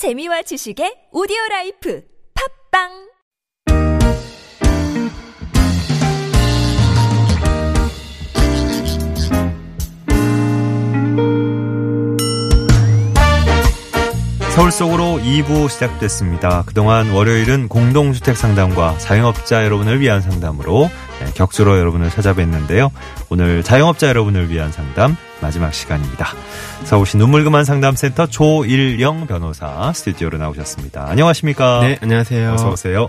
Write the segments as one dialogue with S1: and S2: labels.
S1: 재미와 지식의 오디오 라이프 팟빵
S2: 서울 속으로 2부 시작됐습니다. 그동안 월요일은 공동주택 상담과 자영업자 여러분을 위한 상담으로 네, 격주로 여러분을 찾아뵀는데요. 오늘 자영업자 여러분을 위한 상담 마지막 시간입니다. 서울시 눈물 그만 상담센터 조일영 변호사 스튜디오로 나오셨습니다. 안녕하십니까?
S3: 네, 안녕하세요.
S2: 어서 오세요.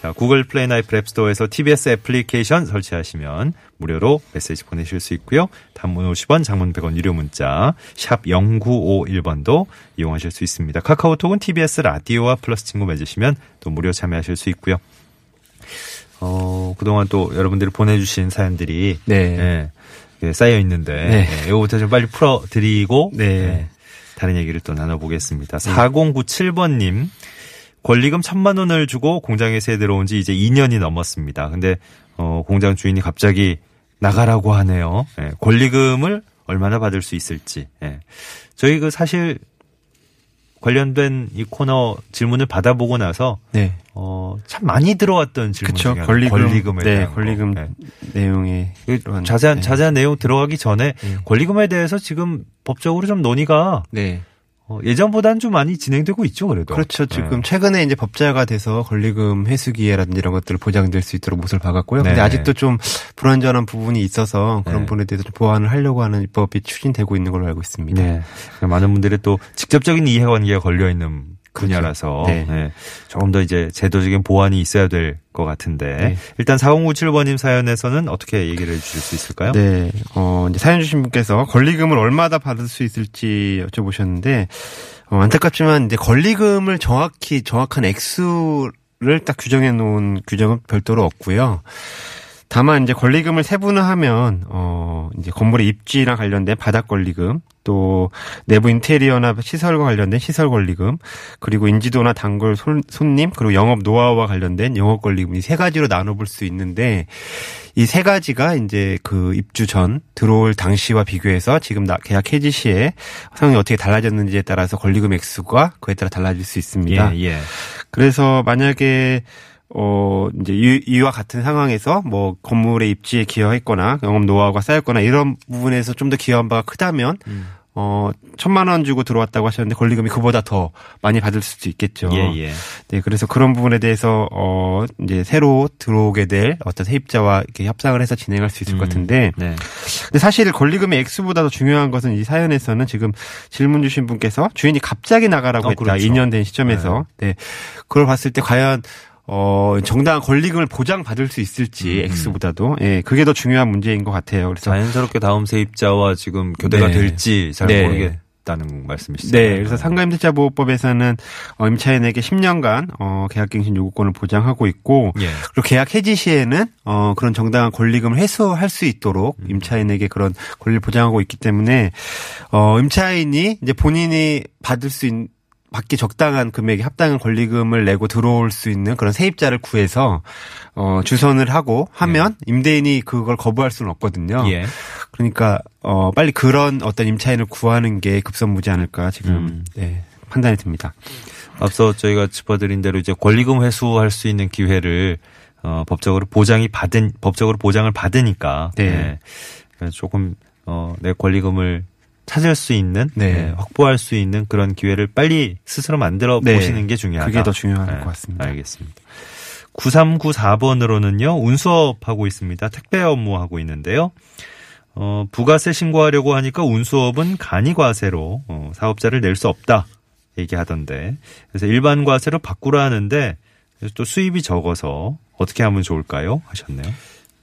S2: 자, 구글 플레이 나 애플 앱스토어에서 TBS 애플리케이션 설치하시면 무료로 메시지 보내실 수 있고요. 단문 50원, 장문 100원 유료 문자 샵 0951번도 이용하실 수 있습니다. 카카오톡은 TBS 라디오와 플러스 친구 맺으시면 또 무료 참여하실 수 있고요. 어, 그동안 또 여러분들이 보내주신 사연들이
S3: 네.
S2: 예, 쌓여 있는데
S3: 네.
S2: 예, 이거부터 좀 빨리 풀어드리고
S3: 네.
S2: 예, 다른 얘기를 또 나눠보겠습니다. 4097번님 권리금 천만 원을 주고 공장에 새 들어온 지 이제 2년이 넘었습니다. 근데 어, 공장 주인이 갑자기 나가라고 하네요. 예, 권리금을 얼마나 받을 수 있을지. 예. 저희 그 사실 관련된 이 코너 질문을 받아보고 나서
S3: 네.
S2: 어, 참 많이 들어왔던 질문
S3: 그쵸.
S2: 중에
S3: 권리금.
S2: 권리금에
S3: 네,
S2: 대한 거.
S3: 권리금
S2: 예.
S3: 내용에.
S2: 그
S3: 들어간-
S2: 자세한
S3: 네.
S2: 자세한 내용 들어가기 전에
S3: 네.
S2: 권리금에 대해서 지금 법적으로 좀 논의가
S3: 네.
S2: 어, 예전보다는 좀 많이 진행되고 있죠, 그래도.
S3: 그렇죠. 지금
S2: 네.
S3: 최근에 이제 법제화가 돼서 권리금 회수 기회라든지 이런 것들을 보장될 수 있도록 못을 박았고요. 근데
S2: 네.
S3: 아직도 좀 불완전한 부분이 있어서 그런
S2: 네.
S3: 부분에 대해서 좀 보완을 하려고 하는 입법이 추진되고 있는 걸로 알고 있습니다.
S2: 네. 많은 분들이 또 직접적인 이해관계가 걸려 있는 분야라서
S3: 네.
S2: 네. 조금 더 이제 제도적인 보완이 있어야 될 것 같은데
S3: 네.
S2: 일단 4097번님 사연에서는 어떻게 얘기를 해주실 수 있을까요?
S3: 네, 어, 이제 사연 주신 분께서 권리금을 얼마나 받을 수 있을지 여쭤보셨는데, 어, 안타깝지만 이제 권리금을 정확히, 정확한 액수를 딱 규정해 놓은 규정은 별도로 없고요. 다만 이제 권리금을 세분화하면 어 이제 건물의 입지랑 관련된 바닥 권리금, 또 내부 인테리어나 시설과 관련된 시설 권리금, 그리고 인지도나 단골 손, 손님, 그리고 영업 노하우와 관련된 영업 권리금 이 세 가지로 나눠볼 수 있는데 이 세 가지가 이제 그 입주 전 들어올 당시와 비교해서 지금 나- 계약 해지 시에 상황이 어떻게 달라졌는지에 따라서 권리금 액수가 그에 따라 달라질 수 있습니다.
S2: 예, 예.
S3: 그래서 만약에 어 이제 이, 이와 같은 상황에서 뭐 건물의 입지에 기여했거나 영업 노하우가 쌓였거나 이런 부분에서 좀 더 기여한 바가 크다면
S2: 음.
S3: 어 천만 원 주고 들어왔다고 하셨는데 권리금이 그보다 더 많이 받을 수도 있겠죠.
S2: 예, 예.
S3: 네, 그래서 그런 부분에 대해서 어 이제 새로 들어오게 될 어떤 세입자와 이렇게 협상을 해서 진행할 수 있을
S2: 음.
S3: 것 같은데
S2: 네.
S3: 근데 사실 권리금의 액수보다 더 중요한 것은 이 사연에서는 지금 질문 주신 분께서 주인이 갑자기 나가라고
S2: 어,
S3: 했다.
S2: 그렇죠.
S3: 2년 된 시점에서. 네. 그걸 봤을 때 과연 어, 정당한 권리금을 보장받을 수 있을지,
S2: 음, 음.
S3: 액수보다도. 예, 그게 더 중요한 문제인 것 같아요. 그래서.
S2: 자연스럽게 다음 세입자와 지금 교대가
S3: 네.
S2: 될지 잘
S3: 네.
S2: 모르겠 다는 말씀이시죠.
S3: 네, 그래서 상가임대차 보호법에서는 어, 임차인에게 10년간 어, 계약갱신 요구권을 보장하고 있고
S2: 예.
S3: 그리고 계약 해지 시에는 어, 그런 정당한 권리금을 회수할 수 있도록
S2: 음.
S3: 임차인에게 그런 권리를 보장하고 있기 때문에 어, 임차인이 이제 본인이 받을 수 있는 받기 적당한 금액에 합당한 권리금을 내고 들어올 수 있는 그런 세입자를 구해서 어 주선을 하고 하면 임대인이 그걸 거부할 수는 없거든요.
S2: 예.
S3: 그러니까 어 빨리 그런 어떤 임차인을 구하는 게 급선무지 않을까 지금
S2: 음.
S3: 네, 판단이 듭니다.
S2: 앞서 저희가 짚어드린 대로 이제 권리금 회수할 수 있는 기회를 어, 법적으로 보장이 받은 법적으로 보장을 받으니까
S3: 네.
S2: 그래서 조금 어, 내 권리금을 찾을 수 있는
S3: 네.
S2: 네, 확보할 수 있는 그런 기회를 빨리 스스로 만들어
S3: 네.
S2: 보시는 게 중요하다.
S3: 그게 더 중요할
S2: 네,
S3: 것 같습니다.
S2: 알겠습니다. 9394번으로는요, 운수업 하고 있습니다. 택배 업무 하고 있는데요. 어, 부가세 신고하려고 하니까 운수업은 간이과세로 어, 사업자를 낼 수 없다 얘기하던데 그래서 일반 과세로 바꾸라 하는데 또 수입이 적어서 어떻게 하면 좋을까요? 하셨네요.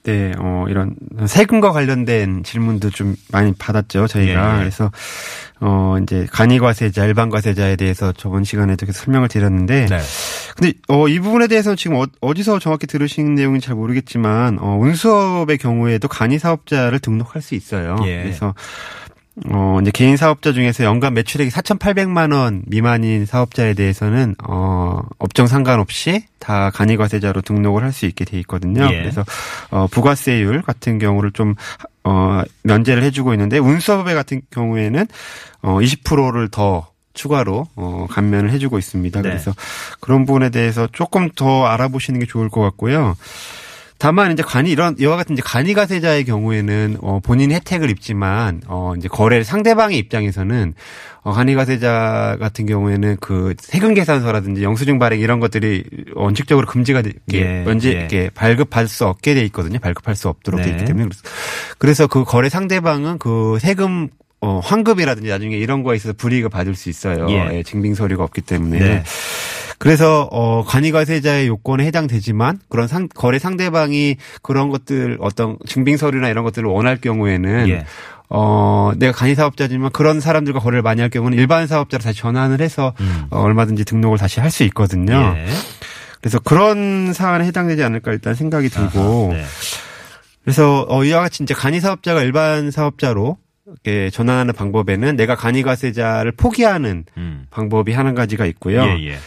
S3: 네, 어, 이런 세금과 관련된 질문도 좀 많이 받았죠, 저희가.
S2: 예, 예.
S3: 그래서, 어, 이제 간이과세자, 일반과세자에 대해서 저번 시간에도 계속 설명을 드렸는데,
S2: 네.
S3: 근데, 어, 이 부분에 대해서는 지금 어, 어디서 정확히 들으신 내용인지 잘 모르겠지만, 어, 운수업의 경우에도 간이 사업자를 등록할 수 있어요.
S2: 예.
S3: 그래서, 어, 이제 개인 사업자 중에서 연간 매출액이 4,800만 원 미만인 사업자에 대해서는 어, 업종 상관없이 다 간이 과세자로 등록을 할 수 있게 돼 있거든요.
S2: 예.
S3: 그래서 어, 부가세율 같은 경우를 좀 어, 면제를 해 주고 있는데 운수업의 같은 경우에는 어, 20%를 더 추가로 어 감면을 해 주고 있습니다.
S2: 네.
S3: 그래서 그런 부분에 대해서 조금 더 알아보시는 게 좋을 것 같고요. 다만 이제 간이 이런 이와 같은 이제 간이 가세자의 경우에는 어 본인이 혜택을 입지만 어 이제 거래 상대방의 입장에서는 어 간이 가세자 같은 경우에는 그 세금 계산서라든지 영수증 발행 이런 것들이 원칙적으로 금지가 돼
S2: 예,
S3: 현재
S2: 예.
S3: 이렇게 발급할 수 없게 돼 있거든요. 발급할 수 없도록 돼
S2: 네.
S3: 있기 때문에 그래서- 그래서 그 거래 상대방은 그 세금 어, 환급이라든지 나중에 이런 거에 있어서 불이익을 받을 수 있어요.
S2: 예.
S3: 예, 증빙 서류가 없기 때문에.
S2: 네.
S3: 그래서 어 간이과세자의 요건에 해당되지만 그런 상, 거래 상대방이 그런 것들 어떤 증빙 서류나 이런 것들을 원할 경우에는
S2: 예.
S3: 어 내가 간이 사업자지만 그런 사람들과 거래를 많이 할 경우는 일반 사업자로 다시 전환을 해서
S2: 음.
S3: 어, 얼마든지 등록을 다시 할 수 있거든요.
S2: 예.
S3: 그래서 그런 사안에 해당되지 않을까 일단 생각이 들고
S2: 아하, 네.
S3: 그래서 어, 이와 같이 이제 간이 사업자가 일반 사업자로 이렇게 전환하는 방법에는 내가 간이과세자를 포기하는
S2: 음.
S3: 방법이 한 가지가 있고요.
S2: 예, 예.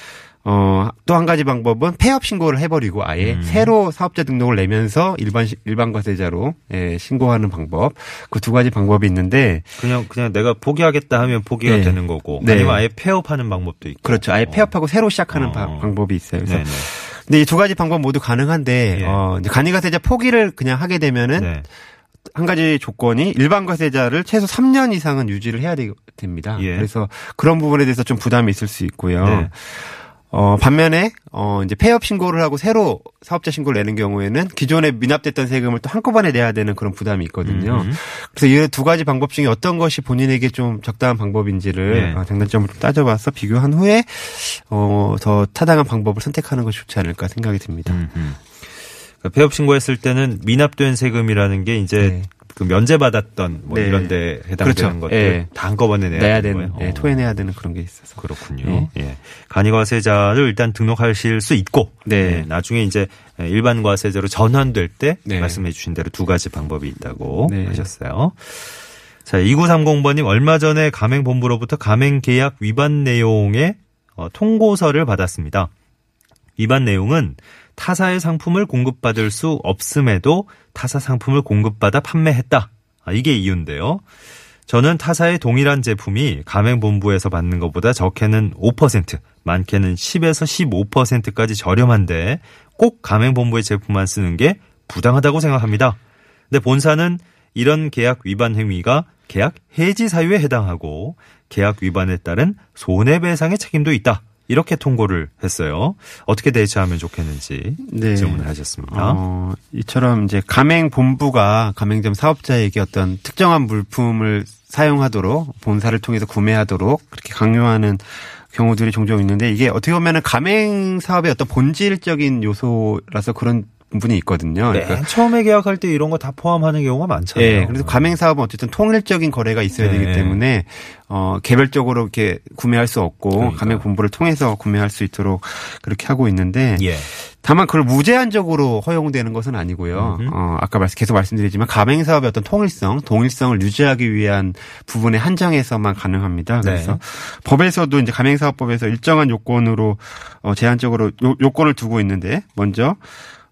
S3: 어, 또 한 가지 방법은 폐업 신고를 해버리고 아예
S2: 음.
S3: 새로 사업자 등록을 내면서 일반 시- 일반 과세자로 예, 신고하는 방법 그 두 가지 방법이 있는데
S2: 그냥 그냥 내가 포기하겠다 하면 포기가
S3: 네.
S2: 되는 거고
S3: 네.
S2: 아니면 아예 폐업하는 방법도 있고.
S3: 그렇죠 아예
S2: 어.
S3: 폐업하고 새로 시작하는
S2: 어.
S3: 바- 방법이 있어요. 그래서
S2: 네네.
S3: 근데 이 두 가지 방법 모두 가능한데
S2: 예.
S3: 어, 이제 간이과세자 포기를 그냥 하게 되면은
S2: 네.
S3: 한 가지 조건이 일반 과세자를 최소 3년 이상은 유지를 해야 되- 됩니다.
S2: 예.
S3: 그래서 그런 부분에 대해서 좀 부담이 있을 수 있고요.
S2: 네.
S3: 어, 반면에, 어, 이제 폐업 신고를 하고 새로 사업자 신고를 내는 경우에는 기존에 미납됐던 세금을 또 한꺼번에 내야 되는 그런 부담이 있거든요.
S2: 음.
S3: 그래서 이 두 가지 방법 중에 어떤 것이 본인에게 좀 적당한 방법인지를
S2: 네.
S3: 어, 장단점을 좀 따져봐서 비교한 후에, 어, 더 타당한 방법을 선택하는 것이 좋지 않을까 생각이 듭니다.
S2: 음, 음. 그러니까 폐업 신고했을 때는 미납된 세금이라는 게 이제
S3: 네.
S2: 그 면제받았던 뭐
S3: 네.
S2: 이런 데 해당되는
S3: 그렇죠.
S2: 것들
S3: 예.
S2: 다 한꺼번에 내야,
S3: 내야
S2: 되는.
S3: 예,
S2: 어.
S3: 토해내야 되는 그런 게 있어서.
S2: 그렇군요. 예. 간이과세자를 일단 등록하실 수 있고
S3: 네.
S2: 예, 나중에 이제 일반 과세자로 전환될 때
S3: 네.
S2: 말씀해 주신 대로 두 가지 방법이 있다고
S3: 네.
S2: 하셨어요. 자, 2930번님 얼마 전에 가맹본부로부터 가맹계약 위반 내용의 어, 통고서를 받았습니다. 위반 내용은 타사의 상품을 공급받을 수 없음에도 타사 상품을 공급받아 판매했다. 아, 이게 이유인데요. 저는 타사의 동일한 제품이 가맹본부에서 받는 것보다 적게는 5%, 많게는 10에서 15%까지 저렴한데 꼭 가맹본부의 제품만 쓰는 게 부당하다고 생각합니다. 근데 본사는 이런 계약 위반 행위가 계약 해지 사유에 해당하고 계약 위반에 따른 손해배상의 책임도 있다. 이렇게 통고를 했어요. 어떻게 대처하면 좋겠는지
S3: 네.
S2: 질문을 하셨습니다.
S3: 어, 이처럼 이제 가맹 본부가 가맹점 사업자에게 어떤 특정한 물품을 사용하도록 본사를 통해서 구매하도록 그렇게 강요하는 경우들이 종종 있는데 이게 어떻게 보면은 가맹 사업의 어떤 본질적인 요소라서 그런 부 분이 있거든요.
S2: 맨
S3: 그러니까
S2: 처음에 계약할 때 이런 거 다 포함하는 경우가 많잖아요.
S3: 예, 그래서 가맹 사업은 어쨌든 통일적인 거래가 있어야
S2: 네.
S3: 되기 때문에 어 개별적으로 이렇게 구매할 수 없고
S2: 그러니까요.
S3: 가맹 본부를 통해서 구매할 수 있도록 그렇게 하고 있는데
S2: 예.
S3: 다만 그걸 무제한적으로 허용되는 것은 아니고요.
S2: 음흠.
S3: 어, 아까 말씀 계속 말씀드리지만 가맹 사업의 어떤 통일성, 동일성을 유지하기 위한 부분에 한정해서만 가능합니다.
S2: 네.
S3: 그래서 법에서도 이제 가맹 사업법에서 일정한 요건으로 어, 제한적으로 요, 요건을 두고 있는데 먼저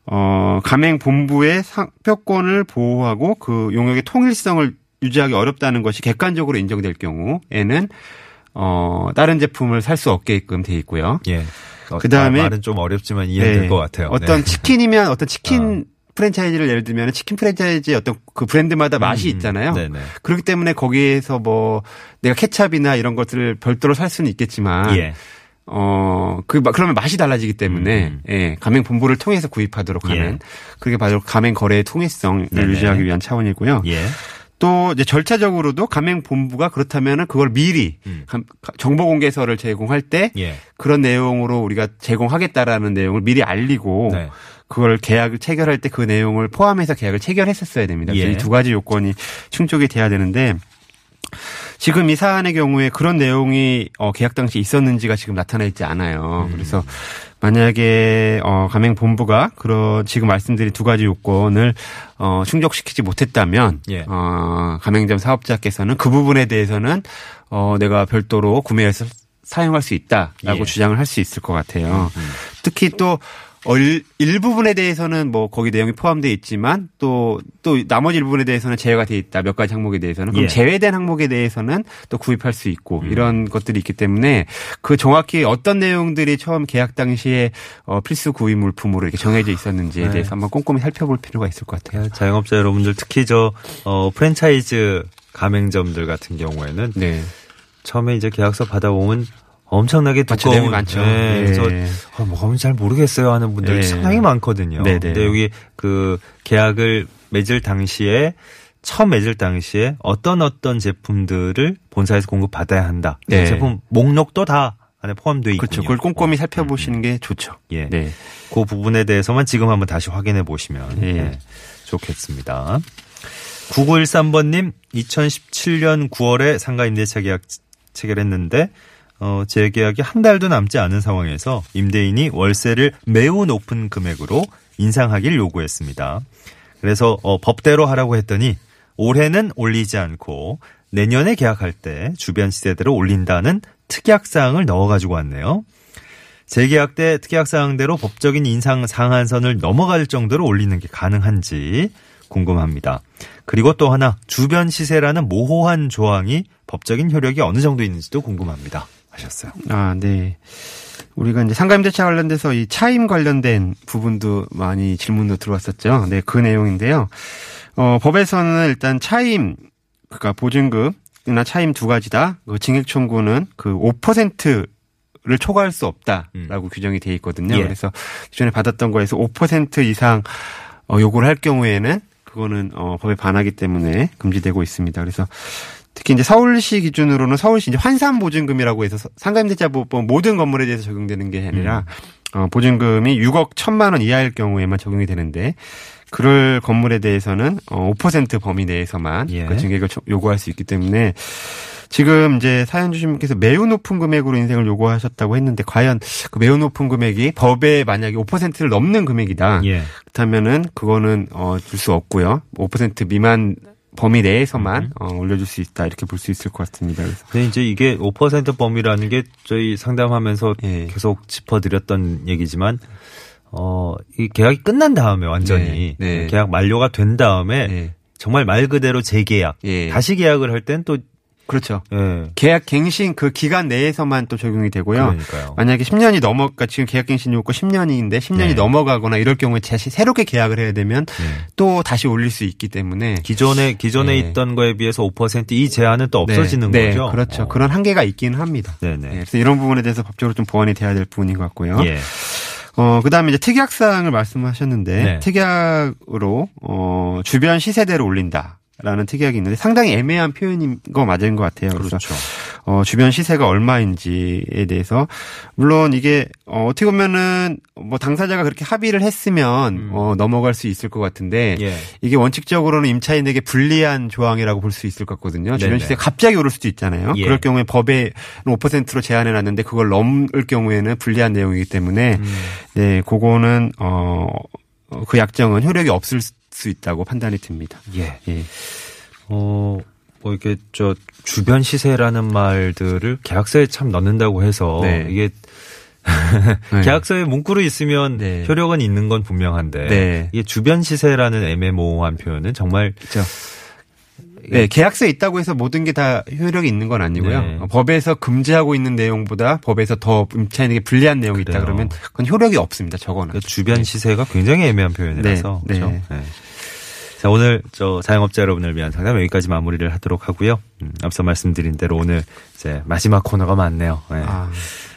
S3: 어, 가맹 본부의 상표권을 보호하고 그 용역의 통일성을 유지하기 어렵다는 것이 객관적으로 인정될 경우에는 어, 다른 제품을 살 수 없게끔 돼 있고요.
S2: 예. 어,
S3: 그다음에-
S2: 아, 말은 좀 어렵지만 이해될
S3: 네.
S2: 것 같아요.
S3: 어떤
S2: 네.
S3: 치킨이면 어떤 치킨 프랜차이즈를 예를 들면 치킨 프랜차이즈의 어떤 그 브랜드마다 맛이
S2: 음,
S3: 있잖아요.
S2: 네네.
S3: 그렇기 때문에 거기에서 뭐 내가 케찹이나 이런 것들을 별도로 살 수는 있겠지만
S2: 예.
S3: 어, 그, 마- 그러면 맛이 달라지기 때문에,
S2: 음.
S3: 예, 가맹 본부를 통해서 구입하도록 하는,
S2: 예.
S3: 그게 바로 가맹 거래의 통일성을
S2: 네네.
S3: 유지하기 위한 차원이고요.
S2: 예.
S3: 또 이제 절차적으로도 가맹 본부가 그렇다면은 그걸 미리
S2: 음.
S3: 감- 정보 공개서를 제공할 때
S2: 예.
S3: 그런 내용으로 우리가 제공하겠다라는 내용을 미리 알리고
S2: 네.
S3: 그걸 계약을 체결할 때 그 내용을 포함해서 계약을 체결했었어야 됩니다.
S2: 예.
S3: 이두 가지 요건이 충족이 돼야 되는데 지금 이 사안의 경우에 그런 내용이 어, 계약 당시 있었는지가 지금 나타나 있지 않아요.
S2: 음.
S3: 그래서 만약에 어, 가맹 본부가 그런 지금 말씀드린 두 가지 요건을 어, 충족시키지 못했다면
S2: 예.
S3: 어, 가맹점 사업자께서는 그 부분에 대해서는 어, 내가 별도로 구매해서 사용할 수 있다라고
S2: 예.
S3: 주장을 할 수 있을 것 같아요. 특히 또 어, 일, 일부분에 대해서는 뭐 거기 내용이 포함되어 있지만 또, 또 나머지 일부분에 대해서는 제외가 돼 있다. 몇 가지 항목에 대해서는. 그럼
S2: 예.
S3: 제외된 항목에 대해서는 또 구입할 수 있고
S2: 음.
S3: 이런 것들이 있기 때문에 그 정확히 어떤 내용들이 처음 계약 당시에 어, 필수 구입 물품으로 이렇게 정해져 있었는지에
S2: 네.
S3: 대해서 한번 꼼꼼히 살펴볼 필요가 있을 것 같아요.
S2: 자영업자 여러분들 특히 저 어, 프랜차이즈 가맹점들 같은 경우에는
S3: 네.
S2: 처음에 이제 계약서 받아보면 엄청나게
S3: 맞죠.
S2: 두꺼운
S3: 많죠.
S2: 네,
S3: 예.
S2: 그래서 어, 뭐잘 모르겠어요 하는 분들이
S3: 예.
S2: 상당히 많거든요.
S3: 네네.
S2: 근데 여기 그 계약을 맺을 당시에 처음 맺을 당시에 어떤 어떤 제품들을 본사에서 공급 받아야 한다. 그
S3: 네.
S2: 제품 목록도 다 안에 포함되어 있군요.
S3: 그렇죠. 그걸 꼼꼼히 살펴보시는 게 좋죠.
S2: 예.
S3: 네.
S2: 그 부분에 대해서만 지금 한번 다시 확인해 보시면
S3: 예.
S2: 예, 좋겠습니다. 9913번님, 2017년 9월에 상가 임대차 계약 체결했는데, 어, 재계약이 한 달도 남지 않은 상황에서 임대인이 월세를 매우 높은 금액으로 인상하기를 요구했습니다. 그래서 어, 법대로 하라고 했더니 올해는 올리지 않고 내년에 계약할 때 주변 시세대로 올린다는 특약 사항을 넣어가지고 왔네요. 재계약 때 특약 사항대로 법적인 인상 상한선을 넘어갈 정도로 올리는 게 가능한지 궁금합니다. 그리고 또 하나 주변 시세라는 모호한 조항이 법적인 효력이 어느 정도 있는지도 궁금합니다. 하셨어요.
S3: 아, 네. 우리가 이제 상가임대차 관련돼서 이 차임 관련된 부분도 많이 질문도 들어왔었죠. 네, 그 내용인데요. 어, 법에서는 일단 차임, 그러니까 보증금이나 차임 두 가지다. 그 징액 청구는 그 5%를 초과할 수 없다라고 규정이 돼 있거든요.
S2: 예.
S3: 그래서 기존에 받았던 거에서 5% 이상 어, 요구를 할 경우에는 그거는 어, 법에 반하기 때문에 금지되고 있습니다. 그래서 특히 이제 서울시 기준으로는 서울시 이제 환산 보증금이라고 해서 상가임대차보법 모든 건물에 대해서 적용되는 게 아니라 어, 보증금이 6억 1천만 원 이하일 경우에만 적용이 되는데 그럴 건물에 대해서는 어, 5% 범위 내에서만
S2: 예.
S3: 그 증액을 초- 요구할 수 있기 때문에 지금 이제 사연 주신 분께서 매우 높은 금액으로 인생을 요구하셨다고 했는데 과연 그 매우 높은 금액이 법에 만약에 5%를 넘는 금액이다.
S2: 예.
S3: 그렇다면은 그거는 어, 줄 수 없고요. 5% 미만 범위 내에서만 어, 올려줄 수 있다 이렇게 볼 수 있을 것 같습니다. 그래서
S2: 근데 이제 이게 5% 범위라는 게 저희 상담하면서
S3: 예.
S2: 계속 짚어드렸던 얘기지만 어, 이 계약이 끝난 다음에 완전히
S3: 네, 네.
S2: 계약 만료가 된 다음에
S3: 예.
S2: 정말 말 그대로 재계약
S3: 예.
S2: 다시 계약을 할 땐 또
S3: 그렇죠.
S2: 예.
S3: 계약 갱신 그 기간 내에서만 또 적용이 되고요.
S2: 그러니까요.
S3: 만약에 10년이 넘어, 그러니까 지금 계약 갱신 요구 10년인데 10년이
S2: 네.
S3: 넘어가거나 이럴 경우에 다시 새롭게 계약을 해야 되면
S2: 예.
S3: 또 다시 올릴 수 있기 때문에
S2: 기존에 기존에
S3: 예.
S2: 있던 거에 비해서 5%이 제한은 또 없어지는
S3: 네,
S2: 거죠.
S3: 네, 그렇죠.
S2: 어.
S3: 그런 한계가 있기는 합니다.
S2: 네네.
S3: 네, 그래서 이런 부분에 대해서 법적으로 좀 보완이 돼야 될 부분인 것 같고요.
S2: 예.
S3: 어, 그 다음에 이제 특약 사항을 말씀하셨는데,
S2: 네.
S3: 특약으로, 어, 주변 시세대로 올린다. 라는 특약이 있는데 상당히 애매한 표현인 거 맞은 것 같아요. 그래서
S2: 그렇죠.
S3: 어, 주변 시세가 얼마인지에 대해서 물론 이게 어, 어떻게 보면은 뭐 당사자가 그렇게 합의를 했으면 어, 넘어갈 수 있을 것 같은데
S2: 음. 예.
S3: 이게 원칙적으로는 임차인에게 불리한 조항이라고 볼 수 있을 것 같거든요. 주변. 시세가 갑자기 오를 수도 있잖아요.
S2: 예.
S3: 그럴 경우에 법에 5%로 제한해 놨는데 그걸 넘을 경우에는 불리한 내용이기 때문에
S2: 음.
S3: 네, 그거는 어, 어, 그 약정은 효력이 없을 수 있다고 판단이 듭니다.
S2: 예.
S3: 예.
S2: 어, 뭐 이렇게 저 주변 시세라는 말들을 계약서에 참 넣는다고 해서
S3: 네.
S2: 이게
S3: 네.
S2: 계약서에 문구로 있으면
S3: 네.
S2: 효력은 있는 건 분명한데
S3: 네.
S2: 이게 주변 시세라는 애매모호한 표현은 정말
S3: 그렇죠. 네, 계약서에 있다고 해서 모든 게 다 효력이 있는 건 아니고요.
S2: 네.
S3: 어, 법에서 금지하고 있는 내용보다 법에서 더 임차인에게 불리한 내용이 있다
S2: 그래요.
S3: 그러면 그건 효력이 없습니다. 저거는.
S2: 그 주변 시세가 굉장히 애매한 표현이라서
S3: 네,
S2: 그렇죠?
S3: 네.
S2: 네. 자 오늘 저 자영업자 여러분을 위한 상담 여기까지 마무리를 하도록 하고요. 음, 앞서 말씀드린 대로 오늘 이제 마지막 코너가 많네요. 네.
S3: 아,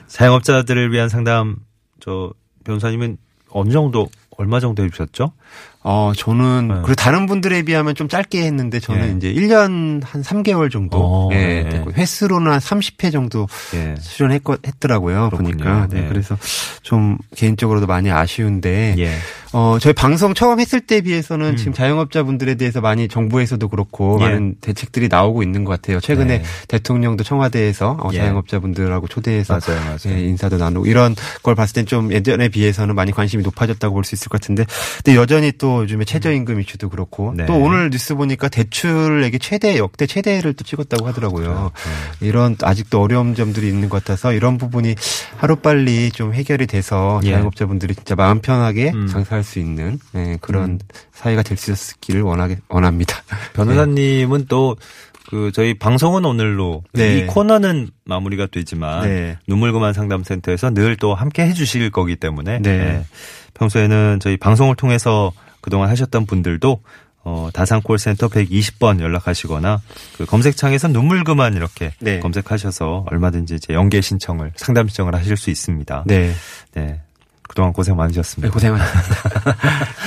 S2: 자영업자들을 위한 상담 저 변호사님은 어느 정도 얼마 정도 해주셨죠?
S3: 어, 저는
S2: 네.
S3: 그리고 다른 분들에 비하면 좀 짧게 했는데 저는
S2: 예.
S3: 이제 1년 한 3개월 정도
S2: 어,
S3: 예,
S2: 네.
S3: 됐고 횟수로는 한 30회 정도
S2: 예.
S3: 출연했고 했더라고요.
S2: 그렇군요.
S3: 보니까. 네,
S2: 네.
S3: 그래서 좀 개인적으로도 많이 아쉬운데
S2: 예.
S3: 어, 저희 방송 처음 했을 때에 비해서는
S2: 음.
S3: 지금 자영업자분들에 대해서 많이 정부에서도 그렇고
S2: 예.
S3: 많은 대책들이 나오고 있는 것 같아요. 최근에
S2: 네.
S3: 대통령도 청와대에서 어,
S2: 예.
S3: 자영업자분들하고 초대해서
S2: 맞아요, 맞아요.
S3: 예, 인사도 나누고 이런 걸 봤을 땐 좀 예전에 비해서는 많이 관심이 높아졌다고 볼 수 있을 것 같은데 근데 여전히 또 요즘에 최저임금 이슈도 그렇고
S2: 네.
S3: 또 오늘 뉴스 보니까 대출액이 최대 역대 최대를 또 찍었다고 하더라고요.
S2: 네.
S3: 이런 또 아직도 어려운 점들이 있는 것 같아서 이런 부분이 하루 빨리 좀 해결이 돼서
S2: 예.
S3: 자영업자분들이 진짜 마음 편하게
S2: 음.
S3: 장사할 수 있는 예, 그런 사회가 될 수 있기를 원하게 원합니다.
S2: 변호사님은 또그 저희 방송은 오늘로
S3: 네.
S2: 이 코너는 마무리가 되지만
S3: 네.
S2: 눈물 그만 상담센터에서 늘 또 함께 해주실 거기 때문에
S3: 네.
S2: 네. 평소에는 저희 방송을 통해서 그동안 하셨던 분들도 어, 다산 콜센터 120번 연락하시거나 그 검색창에서 눈물 그만 이렇게
S3: 네.
S2: 검색하셔서 얼마든지 이제 연계 신청을 상담 신청을 하실 수 있습니다.
S3: 네.
S2: 네. 그동안 고생
S3: 네,
S2: 많으셨습니다.
S3: 고생하셨습니다.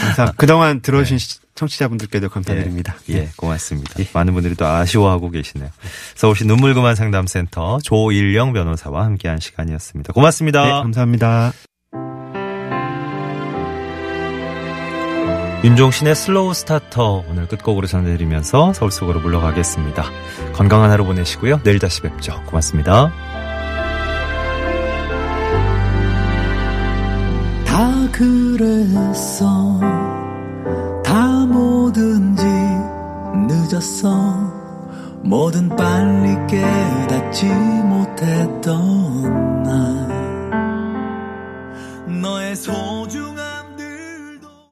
S3: 감사. 그동안 들어주신 시- 청취자분들께도 감사드립니다.
S2: 예, 고맙습니다. 많은 분들이 또 아쉬워하고 계시네요. 서울시 눈물 그만 상담센터 조일영 변호사와 함께한 시간이었습니다. 고맙습니다.
S3: 네, 감사합니다.
S2: 윤종신의 Slow Starter 오늘 끝곡으로 전해드리면서 서울 속으로 물러가겠습니다. 건강한 하루 보내시고요. 내일 다시 뵙죠. 고맙습니다.
S4: 다 그랬어 다 뭐든지 늦었어 뭐든 빨리 깨닫지 못했던 날